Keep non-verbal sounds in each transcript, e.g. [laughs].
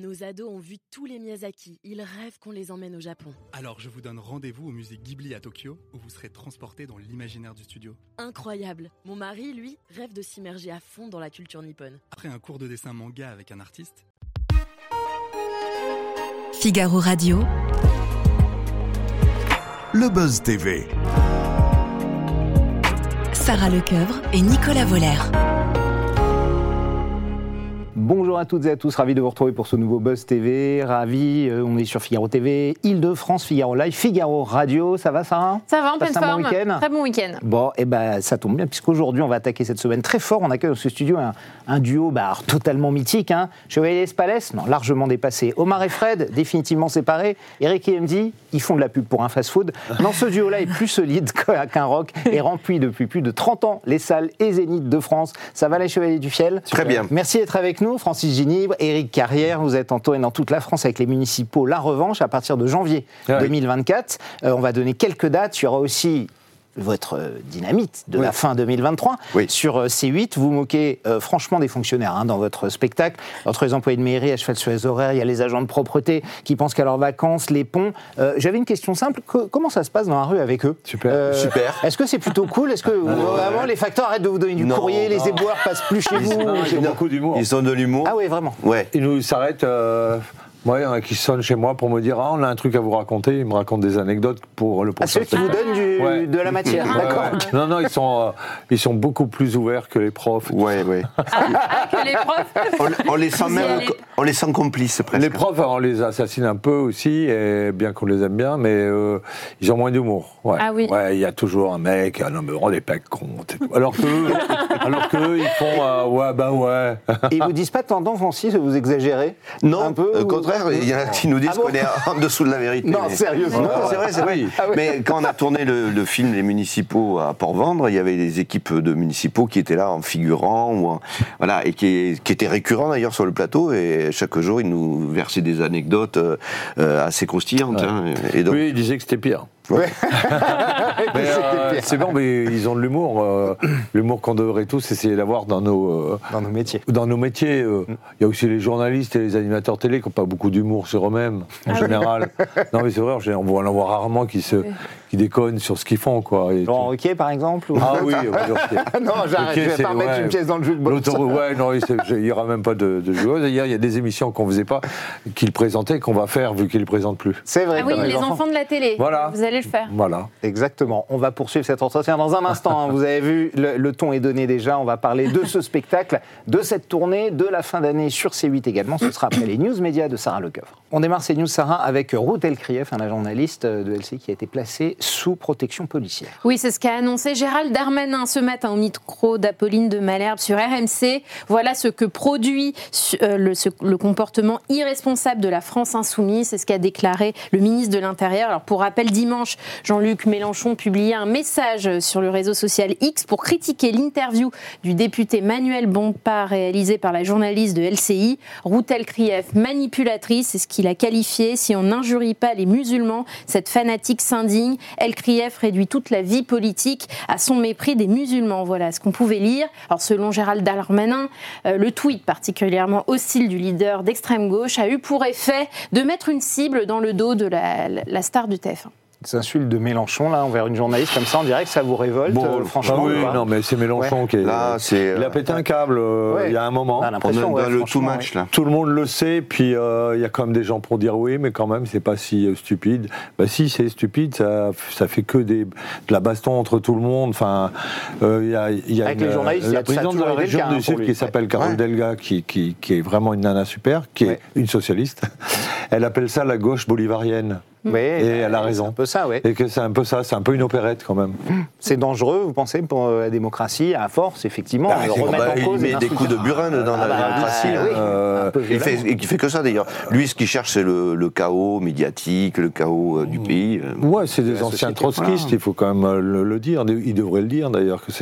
Nos ados ont vu tous les Miyazaki. Ils rêvent qu'on les emmène au Japon. Alors je vous donne rendez-vous au musée Ghibli à Tokyo, où vous serez transporté dans l'imaginaire du studio. Incroyable. Mon mari, lui, rêve de s'immerger à fond dans la culture nippone. Après un cours de dessin manga avec un artiste, Figaro Radio. Le Buzz TV. Sarah Lecoeuvre et Nicolas Voller. Bonjour à toutes et à tous, ravi de vous retrouver pour ce nouveau Buzz TV. Ravi, euh, on est sur Figaro TV, Île-de-France, Figaro Live, Figaro Radio. Ça va, Sarah? Ça va en pleine un bon forme. week-end? Très bon week-end. Bon, et ben ça tombe bien, puisqu'aujourd'hui, on va attaquer cette semaine très fort. On accueille dans ce studio un, un duo bah, totalement mythique. Hein. Chevalier Espalès, non, largement dépassé. Omar et Fred, définitivement séparés. Eric et MD, ils font de la pub pour un fast-food. Non, ce duo-là est plus solide [laughs] qu'un rock et remplit depuis plus de 30 ans les salles et zéniths de France. Ça va, les Chevaliers du Fiel Très bien. Merci d'être avec nous, Francis Ginibre, Éric Carrière. Vous êtes en tournée dans toute la France avec les municipaux La Revanche à partir de janvier Ah oui. 2024. Euh, on va donner quelques dates. Il y aura aussi votre euh, dynamite de Oui. la fin 2023 Oui. sur euh, C8. Vous moquez euh, franchement des fonctionnaires hein, dans votre spectacle. Entre les employés de mairie à cheval sur les horaires, il y a les agents de propreté qui pensent qu'à leurs vacances, les ponts. Euh, J'avais une question simple. Que- comment ça se passe dans la rue avec eux? Super. Super. Est-ce que c'est plutôt cool? Est-ce que [laughs] vraiment les facteurs arrêtent de vous donner du Non, courrier, les éboueurs passent plus chez vous? Non, ils ont beaucoup d'humour. Ils ont de l'humour. Ah oui, vraiment. Ouais. Ils nous s'arrêtent. Ouais, il y en a qui sonnent chez moi pour me dire Ah, on a un truc à vous raconter. Ils me racontent des anecdotes pour le À prochain ceux qui vous donnent du- Ouais. de la matière, Ouais, d'accord. ouais. Non, non, ils sont, euh, ils sont beaucoup plus ouverts que les profs. Ouais, ouais. [laughs] Ah, que les profs. On, on les sent même, allez. on les sent complices presque. Les profs, on les assassine un peu aussi, et bien qu'on les aime bien, mais euh, ils ont moins d'humour. Ouais. Ah oui. Ouais, il y a toujours un mec, ah non, mais vous rendez pas compte. Alors que, [laughs] alors que ils font, euh, ouais, bah ouais. Et ils vous disent pas temps, Francis, vous exagérez Non, un peu au ou- contraire, il y en a qui nous disent Ah bon qu'on est en dessous de la vérité. Non, mais- sérieusement. Non, c'est vrai, c'est vrai. Oui. Ah oui. Mais quand on a tourné le, le film Les Municipaux à Port-Vendre, il y avait des équipes de municipaux qui étaient là en figurant, ou en- voilà, et qui, qui étaient récurrents d'ailleurs sur le plateau, et chaque jour, ils nous versaient des anecdotes euh, assez croustillantes. hein, et donc, Oui, ils disaient que c'était pire. Ouais. [laughs] [laughs] [laughs] C'était euh, c'est bon, mais ils ont de l'humour. euh, l'humour qu'on devrait tous essayer d'avoir dans nos, euh, Dans nos métiers. dans nos métiers. euh. Il y a aussi les journalistes et les animateurs télé qui n'ont pas beaucoup d'humour sur eux-mêmes, en général. [laughs] non, mais c'est vrai, en général, on en voit rarement qui, se, qui déconnent sur ce qu'ils font. Quoi. Et Laurent. Ruquier, par exemple ou- Ah oui, on va dire que- [laughs] Non, j'arrête, je vais pas remettre ouais. une pièce dans le jukebox. Ouais, non, il c'est- il y aura même pas de, de joueurs. D'ailleurs, il y a des émissions qu'on faisait pas, qu'ils présentaient, qu'on va faire vu qu'ils ne présentent plus. C'est vrai. Ah oui, les enfants de la télé. Voilà. Vous allez le faire. Voilà. Exactement. On va poursuivre cet entretien dans un instant. hein. Vous avez vu, le, le ton est donné déjà. On va parler de ce spectacle, de cette tournée, de la fin d'année sur C8 également. Ce sera après les news médias de Sarah Lecoeuvre. On démarre ces news, Sarah, avec Ruth Elkrief, un journaliste de LCI qui a été placé sous protection policière. Oui, c'est ce qu'a annoncé Gérald Darmanin ce matin au micro d'Apolline de Malherbe sur RMC. Voilà ce que produit euh, le, comportement irresponsable de la France insoumise. C'est ce qu'a déclaré le ministre de l'Intérieur. Alors, pour rappel, dimanche, Jean-Luc Mélenchon publiait un message sur le réseau social X pour critiquer l'interview du député Manuel Bompard réalisée par la journaliste de LCI. Routel Krief, manipulatrice, c'est ce qu'il a qualifié. Si on n'injurie pas les musulmans, cette fanatique s'indigne. El Krief réduit toute la vie politique à son mépris des musulmans. Voilà ce qu'on pouvait lire. Alors, selon Gérald Darmanin, euh, le tweet particulièrement hostile du leader d'extrême gauche a eu pour effet de mettre une cible dans le dos de la, la star du TF1. Ces insultes de Mélenchon, là, envers une journaliste comme ça, on dirait que ça vous révolte, euh, franchement. ah oui, non, mais c'est Mélenchon qui est. Là, c'est, il a euh, pété un câble euh, Ouais. il y a un moment. On a on dans ouais, le too franchement, much, ouais. là. Tout le monde le sait, puis euh, il y a quand même des gens pour dire oui, mais quand même, c'est pas si euh, stupide. Bah si, c'est stupide, ça, ça fait que des, de la baston entre tout le monde. Enfin, euh, il y a, il y a Avec une, les journalistes, il y a- la a présidente de la région hein, du Sud lui. qui s'appelle Carole. Delga, qui, qui, qui est vraiment une nana super, qui Ouais. est une socialiste. [laughs] Elle appelle ça la gauche bolivarienne. Oui, Et elle a raison. C'est un peu ça, oui. Et que c'est un peu ça, c'est un peu une opérette quand même. [laughs] C'est dangereux, vous pensez, pour euh, la démocratie, à force, effectivement, Bah, de remettre bah, en il cause met les des coups de burin dans Ah la bah, démocratie. oui, euh, un peu il fait, qui fait que ça d'ailleurs. Lui, ce qu'il cherche, c'est le, le chaos médiatique, le chaos euh, du pays. euh. Ouais, c'est des anciens société. trotskistes, Voilà. il faut quand même euh, le, le dire. Il devrait le dire d'ailleurs que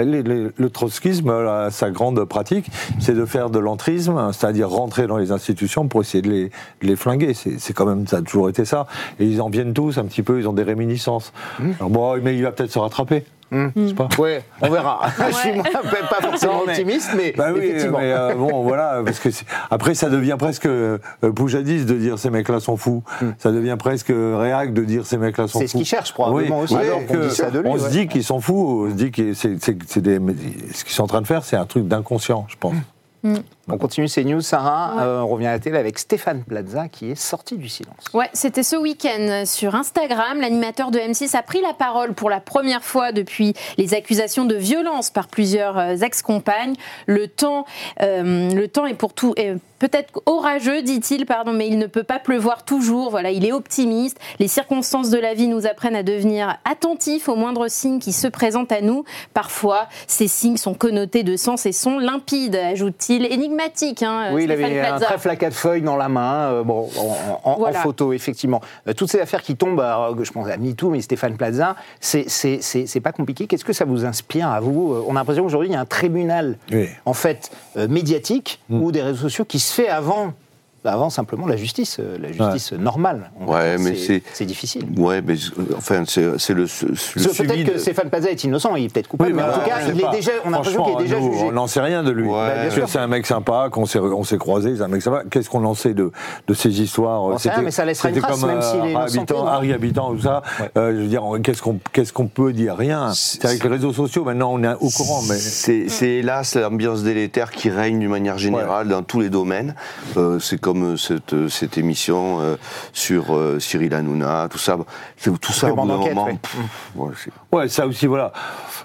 les- les- le trotskisme, là, sa grande pratique, c'est de faire de l'entrisme, hein, c'est-à-dire rentrer dans les institutions pour essayer de les, de les flinguer. C'est quand même ça a toujours été ça. Et ils en viennent tous un petit peu, ils ont des réminiscences. Alors bon, mais il va peut-être se rattraper. Je sais pas. Ouais, on verra. [laughs] Je suis moi, pas forcément Non, mais- optimiste, mais Bah oui, effectivement. mais euh, bon, voilà, parce que après ça devient presque euh, Poujadis de dire ces mecs-là sont fous. Ça devient presque réac de dire ces mecs-là sont fous. Hmm. C'est ce qu'ils cherchent, probablement Oui, aussi, Alors on que dit ça de lui, on ouais. se dit qu'ils sont fous, on se dit que c'est, ce qu'ils sont en train de faire, c'est un truc d'inconscient, je pense. On continue ces news, Sarah. Euh, on revient à la télé avec Stéphane Plaza qui est sorti du silence. Ouais, c'était ce week-end sur Instagram. L'animateur de M6 a pris la parole pour la première fois depuis les accusations de violence par plusieurs euh, ex-compagnes. Le temps, euh, le temps est pour tout. est Peut-être orageux, dit-il, pardon, mais il ne peut pas pleuvoir toujours. Voilà, il est optimiste. Les circonstances de la vie nous apprennent à devenir attentifs aux moindres signes qui se présentent à nous. Parfois, ces signes sont connotés de sens et sont limpides, ajoute-t-il, Hein, Oui, il avait un trèfle à quatre feuilles dans la main, euh, bon, en, en- en Voilà. photo, effectivement. Euh, toutes ces affaires qui tombent, alors, je pense à MeToo, mais Stéphane Plaza, c'est- pas compliqué. Qu'est-ce que ça vous inspire à vous Euh, On a l'impression qu'aujourd'hui, il y a un tribunal, Oui. en fait, euh, médiatique Mm. ou des réseaux sociaux qui se fait avant. Avant simplement la justice, euh, la justice normale. Ouais, mais c'est- c'est difficile. Ouais, mais enfin, c'est le, le Peut-être que Stéphane Plaza est innocent, il est peut-être coupable, Oui, mais en bah, tout cas, on sait il est pas. déjà, on a l'impression qu'il est déjà nous, jugé. On n'en sait rien de lui. Ouais, Bah, c'est un mec sympa, qu'on s'est, on s'est croisés, c'est un mec sympa. Qu'est-ce qu'on en sait de, de ces histoires On sait rien, mais ça laissera une trace, comme, même s'il est habitant, Harry Habitant, tout ça. Euh, je veux dire, qu'est-ce qu'on, qu'est-ce qu'on peut dire? Rien. C'est avec les réseaux sociaux, maintenant, on est au courant. Mais... C'est c'est hélas l'ambiance délétère qui règne d'une manière générale dans tous les domaines. Euh, c'est comme euh, cette, euh, cette émission euh, sur euh, Cyril Hanouna, tout ça. C'est- Tout ça, au bout d'un moment, ouais. pff, ouais, c'est- Ouais, ça aussi, voilà.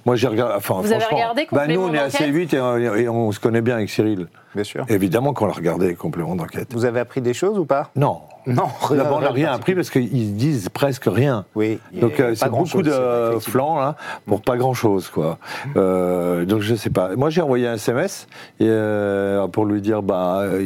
Moi, j'ai regardé. Enfin, Vous avez franchement, regardé bah, Nous, on est assez vite et, on- et on se connaît bien avec Cyril. Bien sûr. Évidemment qu'on l'a regardé, complément d'enquête. Vous avez appris des choses ou pas? Non. Non, [laughs] D'abord, on n'a rien appris parce qu'ils disent presque rien. Oui, Donc euh, pas c'est grand-chose, beaucoup c'est de flancs là pour pas grand chose quoi. Euh, donc je sais pas. Moi j'ai envoyé un SMS et, euh, pour lui dire bah euh,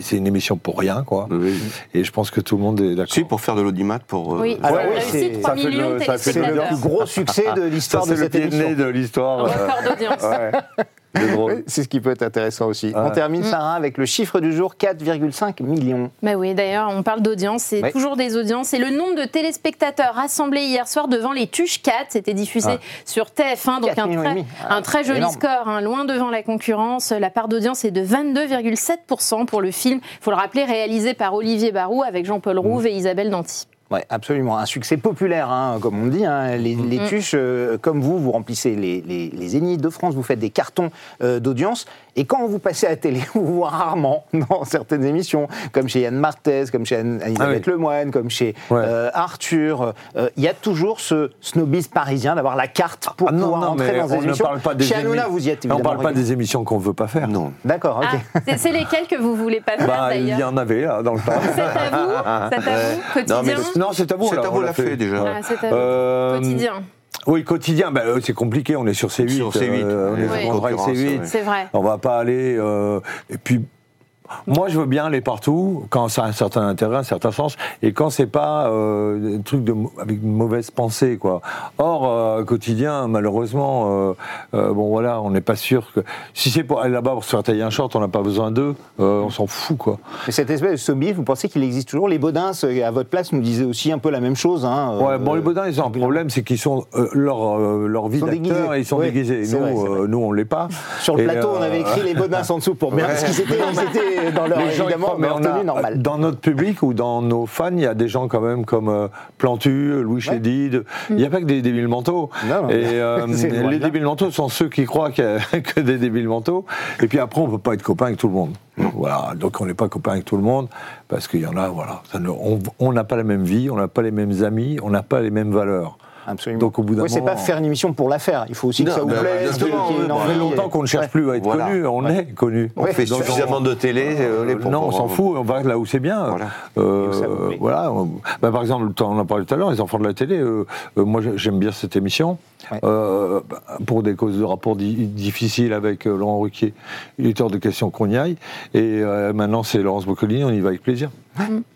c'est une émission pour rien quoi. Oui. Et je pense que tout le monde est d'accord. Si, pour faire de l'audimat, pour. euh, Oui, Alors c'est- 3 ça fait le- ça fait le C'est le plus gros succès de Ça l'histoire c'est de le cette pied de nez émission. de l'histoire. euh, Record d'audience. ouais. C'est [laughs] drôle. Oui, C'est ce qui peut être intéressant aussi. On Ouais. termine, Sarah, avec le chiffre du jour 4,5 millions. Bah oui, d'ailleurs, on parle d'audience, c'est toujours des audiences. C'est le nombre de téléspectateurs rassemblés hier soir devant les Tuches 4. C'était diffusé Ah. sur TF1, donc 4 un très. Ah, un très joli énorme. score, hein, loin devant la concurrence. La part d'audience est de 22,7% pour le film. Il faut le rappeler, réalisé par Olivier Barou avec Jean-Paul Rouve et Isabelle Danty. Ouais, absolument. Un succès populaire, hein, comme on dit. hein. Les, les tuches, euh, comme vous, vous remplissez les, les, les Zéniths de France, vous faites des cartons euh, d'audience. Et quand vous passez à la télé, [laughs] on vous voit rarement [laughs] dans certaines émissions, comme chez Yann Martez, comme chez Anne- Elisabeth oui. Lemoine, comme chez Ouais. euh, Arthur. Euh, Il y a toujours ce snobisme parisien d'avoir la carte pour Ah pouvoir non, entrer dans des on ne émissions. parle pas des chez Hanouna, émi- vous y êtes On évidemment. parle pas des émissions qu'on veut pas faire. Non. D'accord, ok. Ah, c'est- lesquels que vous voulez pas faire Bah, il y d'ailleurs en avait là dans le tas. C'est à vous C'est à vous Quotidien Non, mais non, c'est à vous. C'est à on vous, l'a l'a fait, déjà. Ah, c'est à vous. Euh, Quotidien, Oui, quotidien, bah, euh, c'est compliqué, on est sur C8. Sur C8, euh, on est ouais. sur contrat avec Concurrence, C8. ouais. c'est vrai. On va pas aller. euh, et puis, moi, je veux bien aller partout quand ça a un certain intérêt, un certain sens, et quand c'est pas euh, des trucs de, avec une mauvaise pensée, quoi. Or, euh, quotidien, malheureusement, euh, euh, bon voilà, on n'est pas sûr que si c'est pour aller là-bas pour se faire tailler un short, on n'a pas besoin d'eux, euh, on s'en fout, quoi. Mais cette espèce de snobisme, vous pensez qu'il existe toujours? Les Baudins, euh, à votre place, nous disaient aussi un peu la même chose. Hein, Ouais, euh, bon, les Baudins, ils ont un problème, c'est qu'ils sont euh, leur euh, leur vie d'acteur, ils sont Ouais, déguisés. Nous, vrai, euh, nous, on l'est pas. Sur le Et, plateau, on euh, avait écrit les Baudins en dessous pour bien, parce qu'ils étaient, dans leur, évidemment, mais leur a- tenue normale. Dans notre public ou dans nos fans, il y a des gens quand même comme euh, Plantu, Louis Ouais. Chédid. Il n'y a pas que des débiles mentaux. Non, non. Et euh, [laughs] les débiles mentaux sont ceux qui croient a [laughs] que des débiles mentaux. Et puis après, on ne peut pas être copain avec tout le monde. Voilà. Donc on n'est pas copain avec tout le monde parce qu'il y en a, voilà. ça ne- on- On n'a pas la même vie, on n'a pas les mêmes amis, on n'a pas les mêmes valeurs. Absolument. Donc, au bout d'un Ouais, c'est moment- pas faire une émission pour la faire. Il faut aussi que ça vous plaise, Ça fait longtemps qu'on ne cherche plus à être Voilà. connu, on est connu. On fait Donc, suffisamment de télé. euh, les- pour- non, on s'en fout, on va là où c'est bien. Voilà. Euh, voilà. bah, par exemple, on en parlé tout à l'heure, les enfants de la télé. euh, euh, moi, j'aime bien cette émission. Euh, bah, pour des causes de rapport di- difficiles avec euh, Laurent Ruquier, il est hors de question qu'on y aille. Et euh, maintenant, c'est Laurence Boccolini, on y va avec plaisir.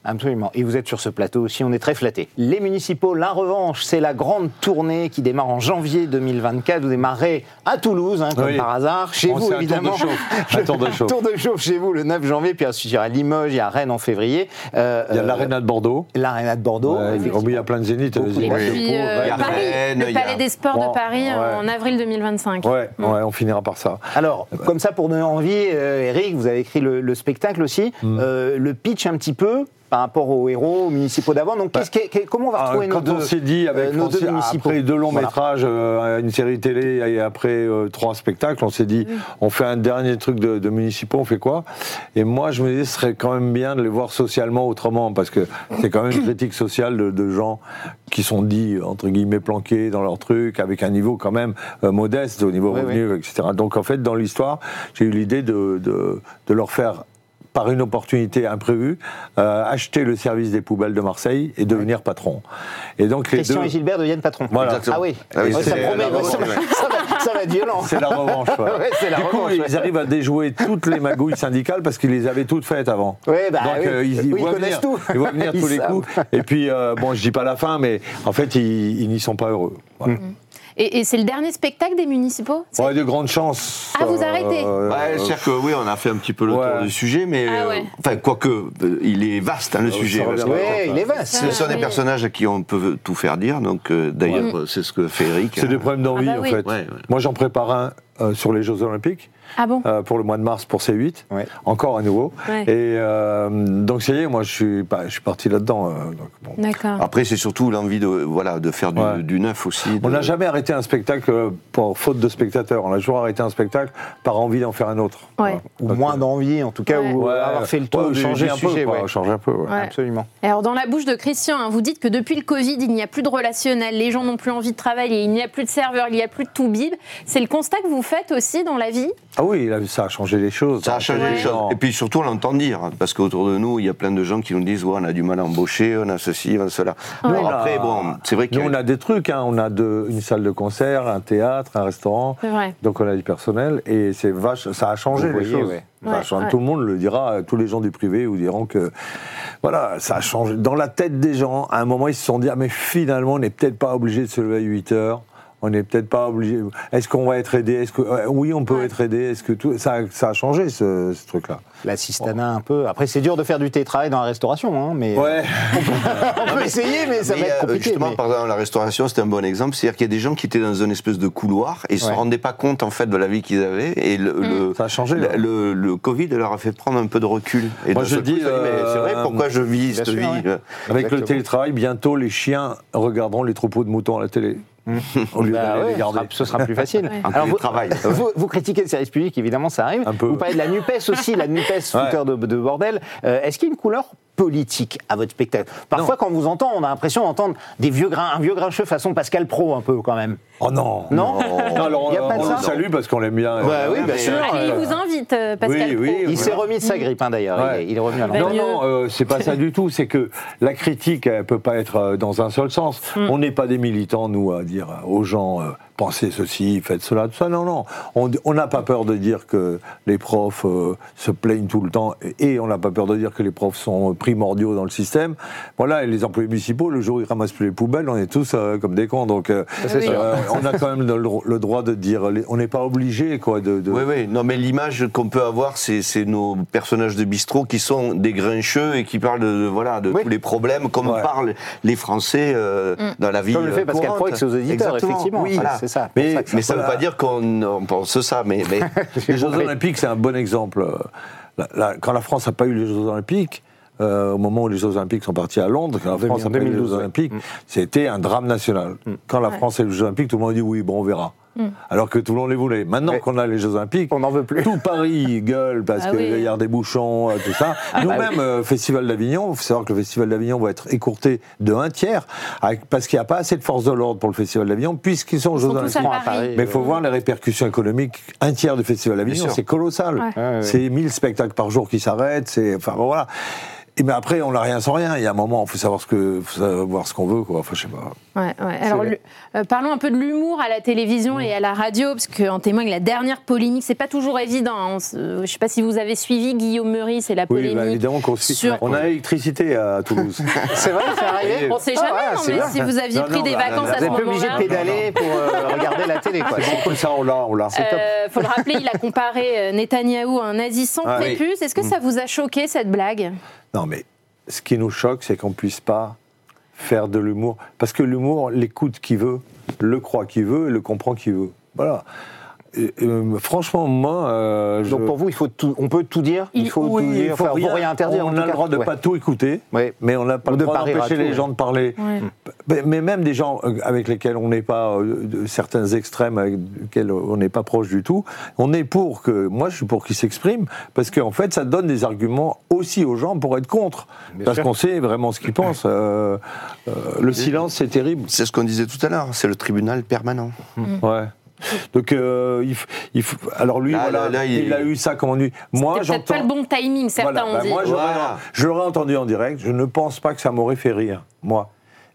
Absolument. Et vous êtes sur ce plateau aussi, on est très flattés. Les municipaux, la revanche, c'est la grande tournée qui démarre en janvier 2024. Vous démarrez à Toulouse, hein, comme Oui. par hasard, chez On vous un tour de évidemment. Un tour de [laughs] chauffe. tour de chauffe chez vous le 9 janvier, puis ensuite il y a Limoges, il y a Rennes en février. Euh, Il y a euh, l'Arena de Bordeaux. l'Aréna de Bordeaux. Ouais, il y a plein de zéniths. Euh, a Paris, Rennes, le il Palais des Sports Bon, de Paris ouais. en avril 2025. Ouais, ouais, on finira par ça. Alors, comme ça, pour donner envie, euh, Eric, vous avez écrit le, le spectacle aussi. Mm. Euh, le pitch un petit peu par rapport aux héros municipaux d'avant. Donc, que- comment on va Ah, retrouver nos Quand deux on s'est dit avec euh, nos deux municipaux après deux longs Voilà. métrages, euh, une série télé et après euh, trois spectacles, on s'est dit on fait un dernier truc de, de municipaux, on fait quoi? Et moi je me disais ce serait quand même bien de les voir socialement autrement parce que c'est quand même une critique sociale de, de gens qui sont dits entre guillemets planqués dans leur truc avec un niveau quand même euh, modeste au niveau Oui, revenu, etc. Donc en fait dans l'histoire j'ai eu l'idée de, de, de leur faire par une opportunité imprévue, euh, acheter le service des poubelles de Marseille et devenir patron. Et donc les Christian deux, et Gilbert deviennent patrons. Voilà. Ah oui, Ah oui, ça promet, ça, va, ça va- ça va être violent. c'est la revanche. ouais. [laughs] Ouais, c'est la du coup, revanche, ils ouais. arrivent à déjouer toutes les magouilles syndicales parce qu'ils les avaient toutes faites avant. Ouais, bah Donc oui. euh, ils, Oui, ils connaissent venir, tout. ils voient venir Ils tous les coups. Et puis, euh, bon, je dis pas la fin, mais en fait, ils, ils n'y sont pas heureux. Voilà. Et, et c'est le dernier spectacle des municipaux c'est- Ouais, de grandes chances. Ah, vous arrêtez euh, Ouais, c'est-à-dire que oui, on a fait un petit peu le Ouais. tour du sujet, mais Ah euh, ouais. enfin, quoique, euh, il est vaste hein, le ça sujet. Ouais, il est vaste. Ce sont des oui. personnages à qui on peut tout faire dire, donc euh, d'ailleurs, euh, c'est ce que fait Eric. C'est des problèmes d'envie, Ah bah oui. en fait. Ouais, ouais. Moi, j'en prépare un euh, sur les Jeux Olympiques. Ah bon euh, pour le mois de mars pour C8, Ouais. encore à nouveau. Ouais. Et euh, donc ça y est, moi je suis, bah, je suis parti là-dedans. euh, bon. Après, c'est surtout l'envie de, voilà, de faire du, Ouais. du neuf aussi. On n'a jamais arrêté un spectacle pour faute de spectateurs. On a toujours arrêté un spectacle par envie d'en faire un autre. Ouais. Ou Donc, moins d'envie, en tout cas, Ouais. ou ouais, avoir fait le tour, changer un sujet. peu, quoi, changer un peu. ouais. Ouais. Absolument. Alors, dans la bouche de Christian, hein, vous dites que depuis le Covid, il n'y a plus de relationnel, les gens n'ont plus envie de travailler, il n'y a plus de serveurs, il n'y a plus de tout bib. C'est le constat que vous faites aussi dans la vie? Ah oui, là, ça a changé les choses. Ça a changé Ouais. les choses. Et puis surtout, on l'entend dire, hein, parce qu'autour de nous, il y a plein de gens qui nous disent ouais, on a du mal à embaucher, on a ceci, on a cela. Ouais. Bon, après, bon, c'est vrai y on a- des trucs. hein. On a de, une salle de concert, un théâtre, un restaurant. Vrai. Donc on a du personnel et c'est vache, ça a changé Vous les voyez, choses. ouais. Ça a Ouais, changé. ouais. Tout le monde le dira, tous les gens du privé vous diront que voilà, ça a changé. Dans la tête des gens, à un moment, ils se sont dit ah mais finalement, on n'est peut-être pas obligé de se lever à 8 heures. On n'est peut-être pas obligé. Est-ce qu'on va être aidé? Est-ce que euh, oui, on peut Ouais. être aidé Est-ce que tout ça, a- ça a changé ce, ce truc-là? L'assistanat un peu. Après, c'est dur de faire du télétravail dans la restauration, hein, mais Ouais. [laughs] on peut essayer, mais ça Mais, va être euh, compliqué. Justement, mais- par exemple, la restauration, c'était un bon exemple. C'est-à-dire qu'il y a des gens qui étaient dans une espèce de couloir et ils Ouais. se rendaient pas compte en fait de la vie qu'ils avaient. Et le, le- Ça a changé, le, ouais. le- le Covid leur a fait prendre un peu de recul. Et Moi, je dis, c'est vrai, euh, pourquoi je vis cette sûr, vie? ouais. euh, Avec Exactement. le télétravail, bientôt les chiens regarderont les troupeaux de moutons à la télé. Au lieu Bah ouais, les ce garder. sera- ce sera plus facile. [laughs] Alors, vous, [laughs] vous, vous critiquez le service public, évidemment, ça arrive. Un peu. Vous parlez de la NUPES aussi, la NUPES, fouteur de, de bordel. Euh, Est-ce qu'il y a une couleur politique à votre spectacle Parfois, quand on vous entend, on a l'impression d'entendre des vieux grains, un vieux grincheux façon Pascal Pro, un peu, quand même. Oh non Non Alors, Il y a pas de on ça le salue parce qu'on l'aime bien. Ouais, oui, bien mais- sûr. Allez, il euh, vous invite, euh, Pascal oui, Pro. oui, Il voilà. s'est remis de sa grippe, hein, d'ailleurs. Il, Ouais. est, il est revenu à l'antenne. Non, non, euh, c'est pas ça du tout. C'est que la critique, elle peut pas être euh, dans un seul sens. Hmm. On n'est pas des militants, nous, à dire aux gens euh, pensez ceci, faites cela, tout ça. Non, non. On on n'a pas peur de dire que les profs euh, se plaignent tout le temps et on n'a pas peur de dire que les profs sont euh, primordiaux dans le système. Voilà, et les employés municipaux, le jour où ils ramassent plus les poubelles, on est tous euh, comme des cons. Donc, euh, euh, on a quand même le, le droit de dire, on n'est pas obligé, quoi, de. de- Oui, oui. Non, mais l'image qu'on peut avoir, c'est nos personnages de bistrot qui sont des grincheux et qui parlent de, de- voilà, de Oui. tous les problèmes, comme Ouais. parlent les Français euh, dans la vie Comme le fait Pascal. Pro avec ses auditeurs, Exactement. effectivement. Oui, Voilà, c'est ça. Mais, ça que ça- mais ça ne veut pas dire qu'on on pense ça, mais, mais [laughs] Les Jeux. Olympiques, c'est un bon exemple. La- la- quand la France n'a pas eu les Jeux Olympiques, euh, au moment où les Jeux Olympiques sont partis à Londres, quand la France pas eu les 2012, Jeux. Olympiques, Mm. c'était un drame national. Quand la Ouais. France a eu les Jeux Olympiques, tout le monde dit oui, bon, on verra. Alors que tout le monde les voulait. Maintenant qu'on a les Jeux Olympiques, On n'en veut plus. tout Paris gueule parce Ah qu'il oui. y a des bouchons, euh, tout ça. bah Nous-mêmes, euh, Festival d'Avignon, il faut savoir que le Festival d'Avignon va être écourté de un tiers, avec- parce qu'il n'y a pas assez de forces de l'ordre pour le Festival d'Avignon, puisqu'ils sont aux Jeux Olympiques. à Paris. Mais il faut voir les répercussions économiques. Un tiers du Festival d'Avignon, c'est colossal. Ouais. C'est 1000 spectacles par jour qui s'arrêtent. C'est enfin bon, voilà. Et mais après, on n'a rien sans rien. Il y a un moment, il faut savoir ce que, faut savoir ce qu'on veut, quoi. Enfin, je sais pas. Ouais, ouais. Alors, le- euh, parlons un peu de l'humour à la télévision et à la radio, parce qu'en témoigne la dernière polémique. C'est pas toujours évident. hein. Je sais pas si vous avez suivi Guillaume Meurice et la Oui, polémique. bah, évidemment qu'on suit. sur- On a l'électricité à Toulouse. [laughs] C'est vrai, c'est arrivé. On sait jamais, Ah ouais, non, c'est mais bien. si vous aviez Non, pris non, des bah, vacances là, à Vous ce n'êtes plus obligé de moment-là. pédaler pour euh, [laughs] regarder la télé, quoi. Comme ça, on l'a, on l'a. Euh, faut le rappeler, il a comparé euh, Netanyahou à un nazi sans Ah, oui. prépuce. Est-ce que ça vous a choqué cette blague? Non, mais ce qui nous choque, c'est qu'on puisse pas faire de l'humour. Parce que l'humour l'écoute qui veut, le croit qui veut et le comprend qui veut. Voilà. Euh, franchement, moi. euh, je- Donc pour vous, il faut tout, on peut tout dire Il faut Oui, tout il dire, faut enfin, on peut rien interdire. On a le droit de Ouais. pas tout écouter, Ouais. mais on n'a pas Ou le de droit d'empêcher les ouais. gens de parler. Ouais. Mais, mais même des gens euh, avec lesquels on n'est pas, euh, certains extrêmes avec lesquels on n'est pas proche du tout, on est pour que, moi je suis pour qu'ils s'expriment, parce qu'en fait ça donne des arguments aussi aux gens pour être contre, Bien parce qu'on sait vraiment ce qu'ils pensent. Euh, euh, le silence c'est terrible. C'est ce qu'on disait tout à l'heure, c'est le tribunal permanent. Ouais. Donc, euh, il, f- il f- alors lui, Là, voilà, là, là, il, il- a eu ça comme on dit. Moi, C'est peut-être pas j'entends. le bon timing, certains Voilà, ont bah, dit. moi, Voilà. je l'aurais entendu en direct. Je ne pense pas que ça m'aurait fait rire, moi.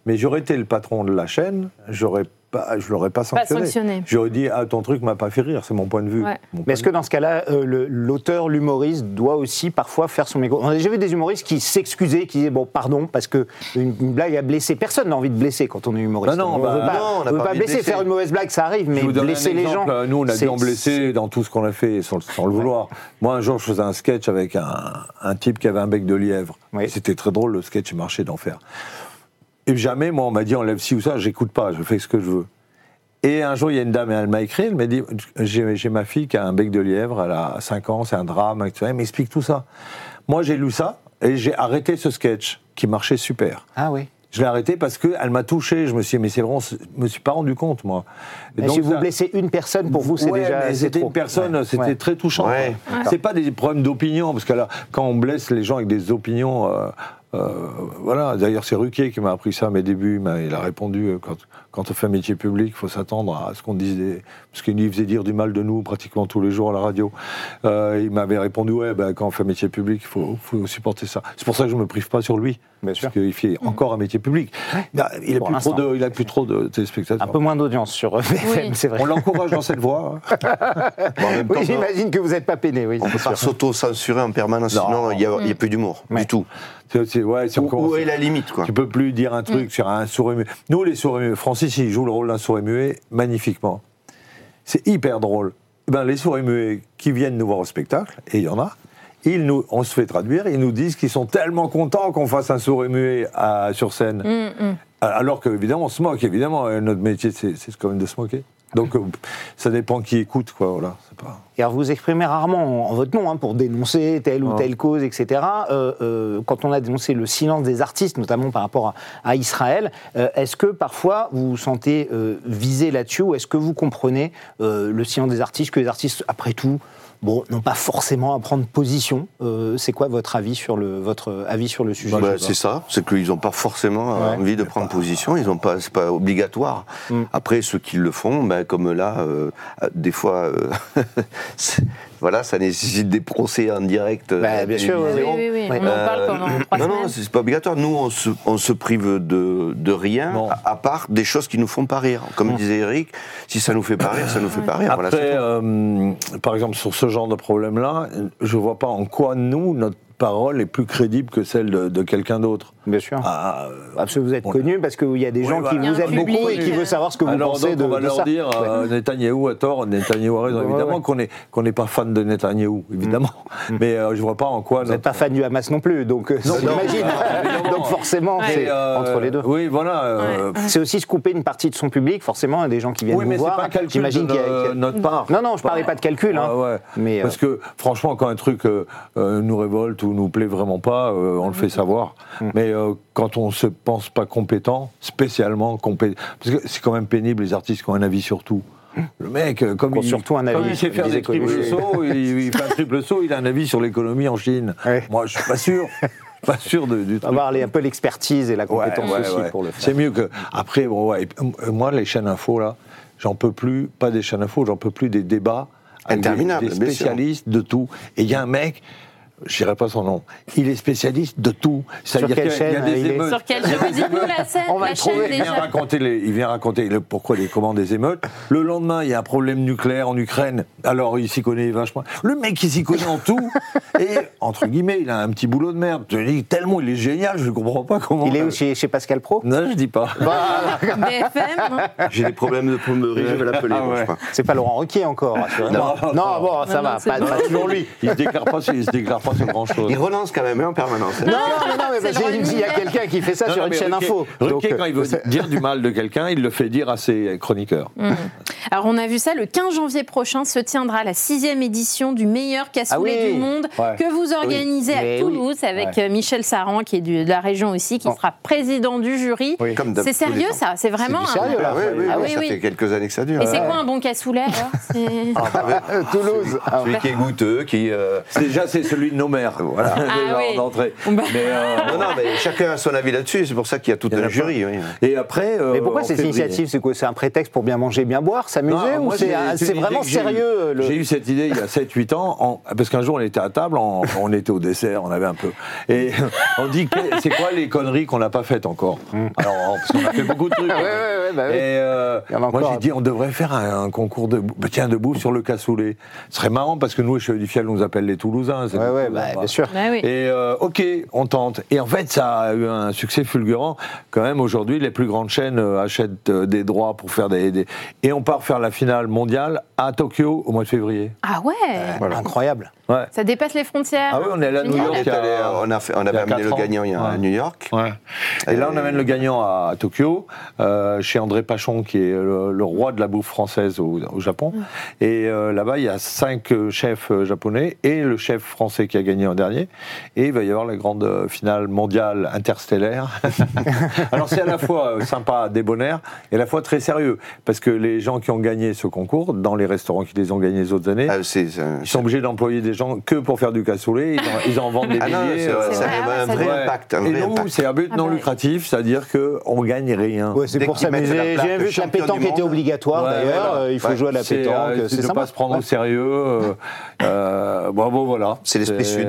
Mais j'aurais été le patron de la chaîne, j'aurais pas, je l'aurais pas sanctionné. sanctionné. J'aurais dit ah ton truc m'a pas fait rire, c'est mon point de vue. Ouais. Mais est-ce que dans ce cas-là, euh, l'auteur, l'humoriste doit aussi parfois faire son micro? On a déjà vu des humoristes qui s'excusaient, qui disaient bon pardon parce que une, une blague a blessé. Personne n'a envie de blesser quand on est humoriste. Bah non, on bah veut pas, non, on veut pas pas blesser. blesser. Faire une mauvaise blague, ça arrive, mais je vous donne blesser un les gens. Nous, on a dû en blesser dans tout ce qu'on a fait sans, sans le vouloir. Moi, un jour, je faisais un sketch avec un, un type qui avait un bec de lièvre. Oui. C'était très drôle, le sketch marchait d'enfer. Et jamais, moi, on m'a dit enlève ci ou ça, j'écoute pas, je fais ce que je veux. Et un jour, il y a une dame, elle m'a écrit, elle m'a dit J'ai ma fille qui a un bec de lièvre, elle a 5 ans, c'est un drame, etc. Elle m'explique tout ça. Moi, j'ai lu ça et j'ai arrêté ce sketch qui marchait super. Ah oui. Je l'ai arrêté parce qu'elle m'a touché. Je me suis dit, mais c'est vrai, on se- je me suis pas rendu compte, moi. Et Mais donc, si vous ça- blessez une personne, pour vous, c'est Ouais, déjà. c'était une personne, Ouais. c'était Ouais. très touchant. C'est pas des problèmes d'opinion, parce que là, quand on blesse les gens avec des opinions, euh, euh, voilà. D'ailleurs, c'est Ruquier qui m'a appris ça à mes débuts. Il a répondu euh, quand, quand on fait un métier public, il faut s'attendre à ce qu'on dise des. Parce qu'il faisait dire du mal de nous pratiquement tous les jours à la radio. Euh, il m'avait répondu ouais, ben, quand on fait un métier public, il faut, faut supporter ça. C'est pour ça que je me prive pas sur lui. Bien sûr. Parce qu'il fait encore un métier public. Il a, il a plus trop de, il a plus trop de téléspectateurs. Un peu moins d'audience sur euh, BFM, Oui. c'est vrai. On l'encourage dans cette voie. hein. [laughs] Bon, en même temps, Oui, j'imagine que vous n'êtes pas peiné, oui. on c'est peut pas s'auto-censurer en permanence, Non. sinon il n'y a, a plus d'humour, Ouais. du tout. C'est- c'est- ouais, c'est Où, est la limite, quoi Tu peux plus dire un truc sur un sourd et muet. Nous, les sourds et muets, Francis, il joue le rôle d'un sourd et muet magnifiquement. C'est hyper drôle. Eh Ben, les sourds et muets qui viennent nous voir au spectacle, et il y en a, ils nous, on se fait traduire, ils nous disent qu'ils sont tellement contents qu'on fasse un sourd et muet à- sur scène. Hum, hum. Alors qu'évidemment, on se moque, évidemment, euh, notre métier, c'est quand même de se moquer. Donc, euh, [laughs] ça dépend qui écoute, quoi, voilà. c'est Pas... Et alors, vous exprimez rarement en, en votre nom hein, pour dénoncer telle ou Ah. telle cause, etc. Euh, euh, quand on a dénoncé le silence des artistes, notamment par rapport à, à Israël, euh, est-ce que parfois vous vous sentez euh, visé là-dessus ou est-ce que vous comprenez euh, le silence des artistes, que les artistes, après tout, bon, n'ont pas forcément à prendre position Euh, C'est quoi votre avis sur le, votre avis sur le sujet? Bah, c'est ça, c'est qu'ils n'ont pas forcément Ouais. envie de prendre position, ils ont pas, c'est pas obligatoire. Mm. Après, ceux qui le font, ben, comme là, euh, des fois, euh, [laughs] voilà, ça nécessite des procès en direct. euh, Bah, la bien sûr, Oui, oui, oui, Ouais. On en parle Euh, pendant trois non, non, c'est pas obligatoire. Nous, on se, on se prive de, de rien, à, à part des choses qui nous font pas rire. Comme disait Eric, si ça nous fait pas rire, ça nous fait pas rire. Après, euh, par exemple, sur ce genre de problème-là, je vois pas en quoi nous, notre parole est plus crédible que celle de, de quelqu'un d'autre. Bien sûr. Ah, euh, Parce que vous êtes on- connu, parce qu'il y a des Oui, gens qui vous aiment beaucoup et qui veulent savoir ce que vous alors pensez donc, de, on va de leur ça. dire, euh, Netanyahou a tort, Netanyahou a raison. Évidemment ouais. qu'on est qu'on n'est pas fan de Netanyahou, évidemment. Mais euh, je vois pas en quoi. Vous n'êtes pas fan du Hamas non plus, donc euh, Non, j'imagine. [laughs] donc forcément, c'est euh, entre les deux. Oui, voilà. euh, C'est aussi se couper une partie de son public, forcément, des gens qui viennent Oui, vous mais c'est voir. pas un calcul J'imagine de qu'il y a- notre part. Non, non, je parlais pas de calcul. Hein. Ah. Mais, Parce que franchement, quand un truc nous révolte ou nous plaît vraiment pas, euh, on le fait savoir. Mm. Mais euh, quand on se pense pas compétent, spécialement compétent, parce que c'est quand même pénible les artistes qui ont un avis sur tout. Le mec, euh, comme il, surtout un comme avis il sait faire des triples sauts, il, il fait un triple saut, il a un avis sur l'économie en Chine. Ouais. Moi, je suis pas sûr, [laughs] pas sûr de- du truc. avoir un peu l'expertise et la compétence ouais, aussi pour le faire. C'est mieux que. Après, bon, moi, les chaînes info, là, j'en peux plus, pas des chaînes info, j'en peux plus des débats avec des- Interminables, des, spécialistes de tout. Et il y a un mec, je dirais pas son nom. Il est spécialiste de tout. C'est-à-dire quelle a- il y a chaîne, des il est émeutes. Sur quelle chaîne Dites-nous la scène, On va la trouver. chaîne Il vient raconter, les- il vient raconter le- pourquoi les commandes des émeutes. Le lendemain, il y a un problème nucléaire en Ukraine. Alors, il s'y connaît vachement. Le mec, il s'y connaît en tout. [laughs] Et, entre guillemets, il a un petit boulot de merde. Je dis, tellement il est génial, je ne comprends pas comment. Il est où chez, chez Pascal Pro Non, je dis pas. BFM [laughs] non J'ai des problèmes de plomberie, je vais l'appeler. Ah ouais. C'est pas Laurent Ruquier encore. Non, Non, bon, ça Non, va, pas, toujours lui. Il se déclare pas, sur- il se déclare pas sur grand chose. Il relance quand même hein, en permanence. hein. Non, mais non, mais c'est parce qu'il y a quelqu'un qui fait ça Non, sur non, une chaîne Ruquier- info. Ruquier, Donc, quand il veut c'est- dire du mal de quelqu'un, il le fait dire à ses chroniqueurs. Alors on a vu ça, le 15 janvier prochain se tiendra la sixième édition du meilleur cassoulet Ah oui. du monde Ouais. que vous organisez à oui. Toulouse avec euh, Michel Saran qui est du- de la région aussi, qui Oh. sera président du jury. Oui. Comme d'hab- C'est sérieux ça? C'est vraiment un- sérieux, là. Ah Ah ça fait quelques années que ça dure. Et c'est Ouais. quoi un bon cassoulet alors? C'est- [laughs] Euh, Toulouse. Ah, Celui qui est goûteux, qui. euh, Déjà, c'est celui de nos mères. Voilà. [laughs] Ah oui. en entrée. Bah. Mais, euh, Non, non, mais chacun a son avis là-dessus, c'est pour ça qu'il y a tout un jury. oui. Et après. euh, Mais pourquoi cette février- initiative C'est quoi C'est un prétexte pour bien manger, bien boire, s'amuser Ou c'est vraiment sérieux euh, le- J'ai eu cette idée il y a 7-8 ans, en- parce qu'un jour on était à table, on, on était au dessert, on avait un peu. Et [laughs] on dit, c'est quoi les conneries qu'on n'a pas faites encore? Alors, parce qu'on a fait beaucoup de trucs. [laughs] Hmm. ouais, ouais, bah oui. Et euh, moi j'ai dit, on devrait faire un, un concours de, bah, tiens, debout sur le cassoulet. Ce serait marrant parce que nous, les Cheveux du Fiel, on nous appelle les Toulousains. Ouais, ouais, Bah, bien sûr. Bah oui. Et euh, ok, on tente. Et en fait, ça a eu un succès fulgurant. Quand même, aujourd'hui, les plus grandes chaînes euh, achètent euh, des droits pour faire des, des- Et on part faire la finale mondiale à Tokyo au mois de février. Ah ouais Incroyable. Ouais. Ça dépasse les frontières. Ah oui, on est allé à New York. on, a fait- on avait a amené le ans. gagnant à. New York. Ouais. Et là, on amène le gagnant à Tokyo, euh, chez André Pachon, qui est le, le roi de la bouffe française au, au Japon. Et euh, là-bas, il y a cinq euh, chefs japonais et le chef français qui a gagné en dernier. Et il va y avoir la grande finale mondiale interstellaire. [laughs] Alors, c'est à la fois sympa, débonnaire, et à la fois très sérieux. Parce que les gens qui ont gagné ce concours, dans les restaurants qui les ont gagnés les autres années, Ah, ils sont obligés d'employer des gens que pour faire du cassoulet. Ils en, ils en vendent des Ah non, milliers. c'est- euh, ça vrai, a un ça vrai impact. Un et vrai nous, impact. c'est un but Ah non bah. lucratif, c'est-à-dire qu'on gagne rien. Ouais, c'est Dès pour s'amuser. la J'ai bien vu que la pétanque était obligatoire Ouais, d'ailleurs. voilà. Euh, Il faut Ouais. jouer à la C'est, pétanque. euh, C'est de ne pas se prendre Ouais. au sérieux. euh, euh, bon, bon, voilà. C'est l'esprit sud.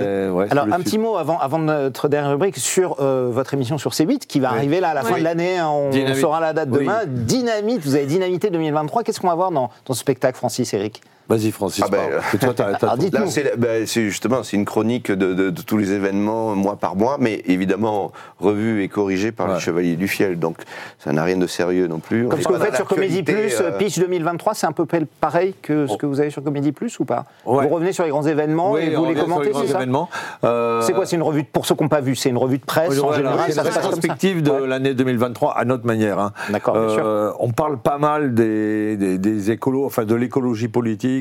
Alors, un petit mot avant, avant notre dernière rubrique sur votre émission sur C8 qui va arriver là à la fin de l'année. hein, on, saura la date demain. Dynamite, vous avez dynamité 2023. Qu'est-ce qu'on va voir dans, dans ce spectacle, Francis, Eric? Vas-y, Francis. Ah ben, que toi, [laughs] ton- dites-nous. Là, c'est la- ben, justement c'est une chronique de, de- de tous les événements mois par mois, mais évidemment revue et corrigée par Ouais. les Chevaliers du Fiel. Donc ça n'a rien de sérieux non plus. On Comme ce que vous faites sur Comédie Plus, euh, Pitch 2023, c'est un peu pareil que ce que vous avez sur Comédie Plus ou pas? Ouais. Vous revenez sur les grands événements Oui, et vous les commentez, grands c'est ça? événements. Euh, C'est quoi? C'est une revue de, pour ceux qui n'ont pas vu, c'est une revue de presse en Voilà, général. c'est ça? rétrospective de Ouais. l'année 2023 à notre manière. hein. D'accord, bien sûr. On parle pas mal des, des, des écolos, enfin de l'écologie politique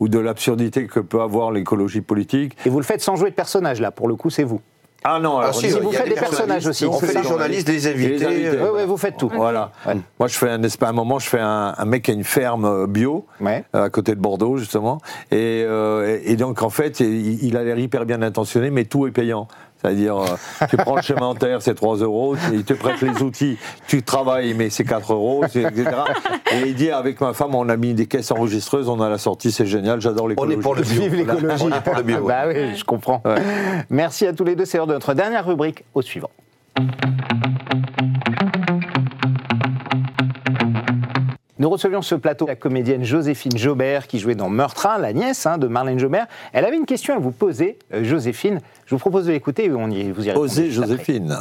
ou de l'absurdité que peut avoir l'écologie politique. Et vous le faites sans jouer de personnage là. Pour le coup, c'est vous. Ah non, alors, si, si, vous a faites des personnages aussi, On fait les journalistes, les invités. Les invités. euh, Oui, oui, vous faites tout. Voilà. Ouais. Moi, je fais un, à un moment, je fais un, un mec qui a une ferme euh, bio Ouais. euh, à côté de Bordeaux, justement. Et, euh, et donc, en fait, il, il a l'air hyper bien intentionné, mais tout est payant. C'est-à-dire, euh, tu prends le chemin en terre, c'est 3 euros, il te prête les outils, tu travailles, mais c'est 4 euros, etc. Et il dit, avec ma femme, on a mis des caisses enregistreuses, on a la sortie, c'est génial, j'adore On l'écologie. est pour le bio. L'écologie. On est pour le bio. Bah oui, je comprends. Merci à tous les deux. C'est l'heure de notre dernière rubrique au suivant. Nous recevions ce plateau la comédienne Joséphine Jobert qui jouait dans Meurtrin, la nièce hein, de Marlène Jobert. Elle avait une question à vous poser, euh, Joséphine. Je vous propose de l'écouter et on y, vous y répondez Osez. Joséphine.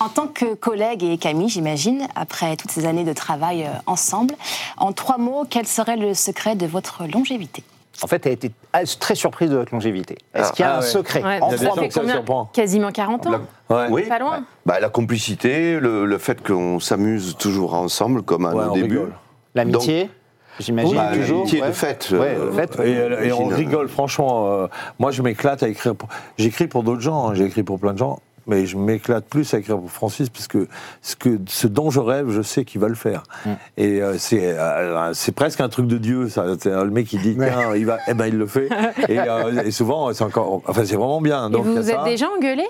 En tant que collègue et Camille, j'imagine, après toutes ces années de travail euh, ensemble, en trois mots, quel serait le secret de votre longévité? En fait, elle était ah, très surprise de votre longévité. Est-ce qu'il y a ah un ouais. secret Ouais, En a trois mots. Combien. Quasiment 40 ans. Ouais. Oui. Pas loin. Bah, la complicité, le, le fait qu'on s'amuse toujours ensemble, comme à Ouais, nos débuts. rigole. L'amitié, j'imagine, Bah, toujours. l'amitié ouais. de fait. Ouais, euh, de fait. Et, euh, et on rigole, franchement. euh, moi, je m'éclate à écrire. Pour... J'écris pour d'autres gens, hein, j'ai écrit pour plein de gens, mais je m'éclate plus à écrire pour Francis, parce que ce, que, ce dont je rêve, je sais qu'il va le faire. Et euh, c'est euh, c'est presque un truc de Dieu, ça. C'est, euh, le mec qui dit, tiens, il va, eh ben, il le fait. [laughs] et, euh, et souvent, c'est encore. Enfin, c'est vraiment bien. Et Donc, vous vous êtes ça. déjà engueulé?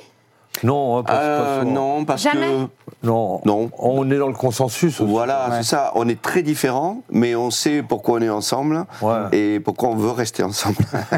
Non, hein, pas, pas Euh, non, parce Jamais que Non, Non. On est dans le consensus. aussi. Voilà, Ouais. c'est ça. On est très différents, mais on sait pourquoi on est ensemble Ouais. et pourquoi on veut rester ensemble.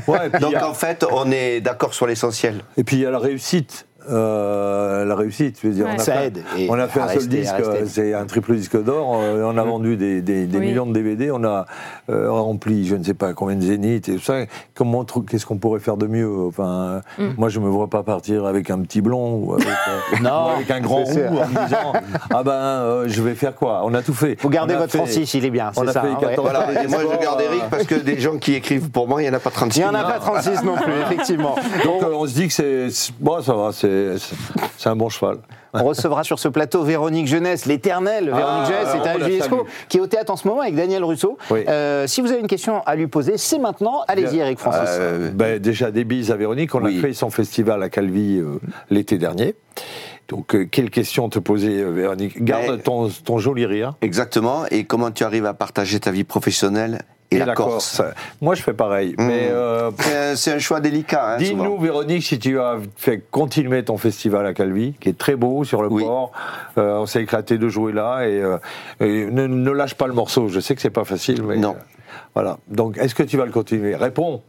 Ouais, et puis [laughs] il Donc a- en fait, on est d'accord sur l'essentiel. Et puis il y a la réussite. Euh, la réussite, je veux dire, Ouais. on a Ça fait, aide. On a fait un seul rester, disque, euh, c'est un triple disque d'or, euh, on a vendu des, des- des Oui. millions de DVD, on a euh, rempli je ne sais pas combien de zéniths et tout ça. Comment, qu'est-ce qu'on pourrait faire de mieux Enfin, euh, moi je me vois pas partir avec un petit blond ou avec, euh, [laughs] Non, ou avec un grand roux sûr. en me disant [laughs] ah ben euh, je vais faire quoi? On a tout fait. Vous gardez votre fait- Francis, il est bien, on c'est a ça. fait hein, 14 ouais. Voilà, et moi je garde Eric parce que des gens qui écrivent pour moi, il n'y en a pas 36. Il n'y en a pas 36 non plus, [laughs] effectivement. Donc on se dit que c'est c'est- bon ça va, c'est c'est- un bon cheval. On recevra sur ce plateau Véronique Jeunesse, l'éternelle Ah, Véronique Jeunesse, c'est un Juliesco salue. qui est au théâtre en ce moment avec Daniel Russo. Oui. Euh, si vous avez une question à lui poser, c'est maintenant. Allez-y, Eric Francis. Euh, Ben, déjà des bises à Véronique. On Oui. a fait son festival à Calvi euh, l'été dernier. Donc, euh, quelle question te poser, euh, Véronique? Garde Ben- ton, ton joli rire. Exactement. Et comment tu arrives à partager ta vie professionnelle et, la, Corse, Moi, je fais pareil. Mmh. Mais euh, C'est- un choix délicat. hein, dis-nous. Véronique, si tu as fait continuer ton festival à Calvi, qui est très beau sur le Oui. port. Euh, on s'est éclaté de jouer là. Et, euh, et ne, ne lâche pas le morceau. Je sais que c'est pas facile, mais Non. Voilà. Donc, est-ce que tu vas le continuer? Réponds.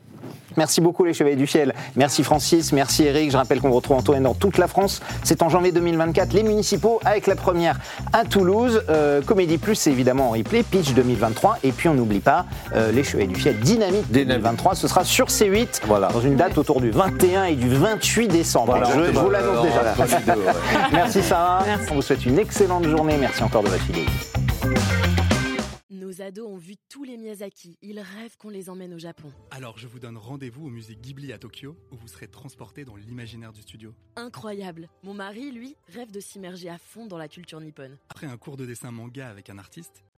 Merci beaucoup les Chevaliers du Ciel. Merci Francis, merci Eric. Je rappelle qu'on vous retrouve en tournée dans toute la France. C'est en janvier 2024, les municipaux avec la première à Toulouse. Euh, Comédie Plus, c'est évidemment en replay. Pitch 2023. Et puis on n'oublie pas euh, les Chevaliers du Ciel Dynamique Dynamique. 2023. Ce sera sur C8 Voilà. dans une date autour du 21 et du 28 décembre. Voilà, je, je vous l'annonce déjà. Ouais. [laughs] Merci Sarah. Merci. On vous souhaite une excellente journée. Merci encore de votre fidélité. Nos ados ont vu tous les Miyazaki. Ils rêvent qu'on les emmène au Japon. Alors je vous donne rendez-vous au musée Ghibli à Tokyo, où vous serez transporté dans l'imaginaire du studio. Incroyable. Mon mari, lui, rêve de s'immerger à fond dans la culture nippone. Après un cours de dessin manga avec un artiste,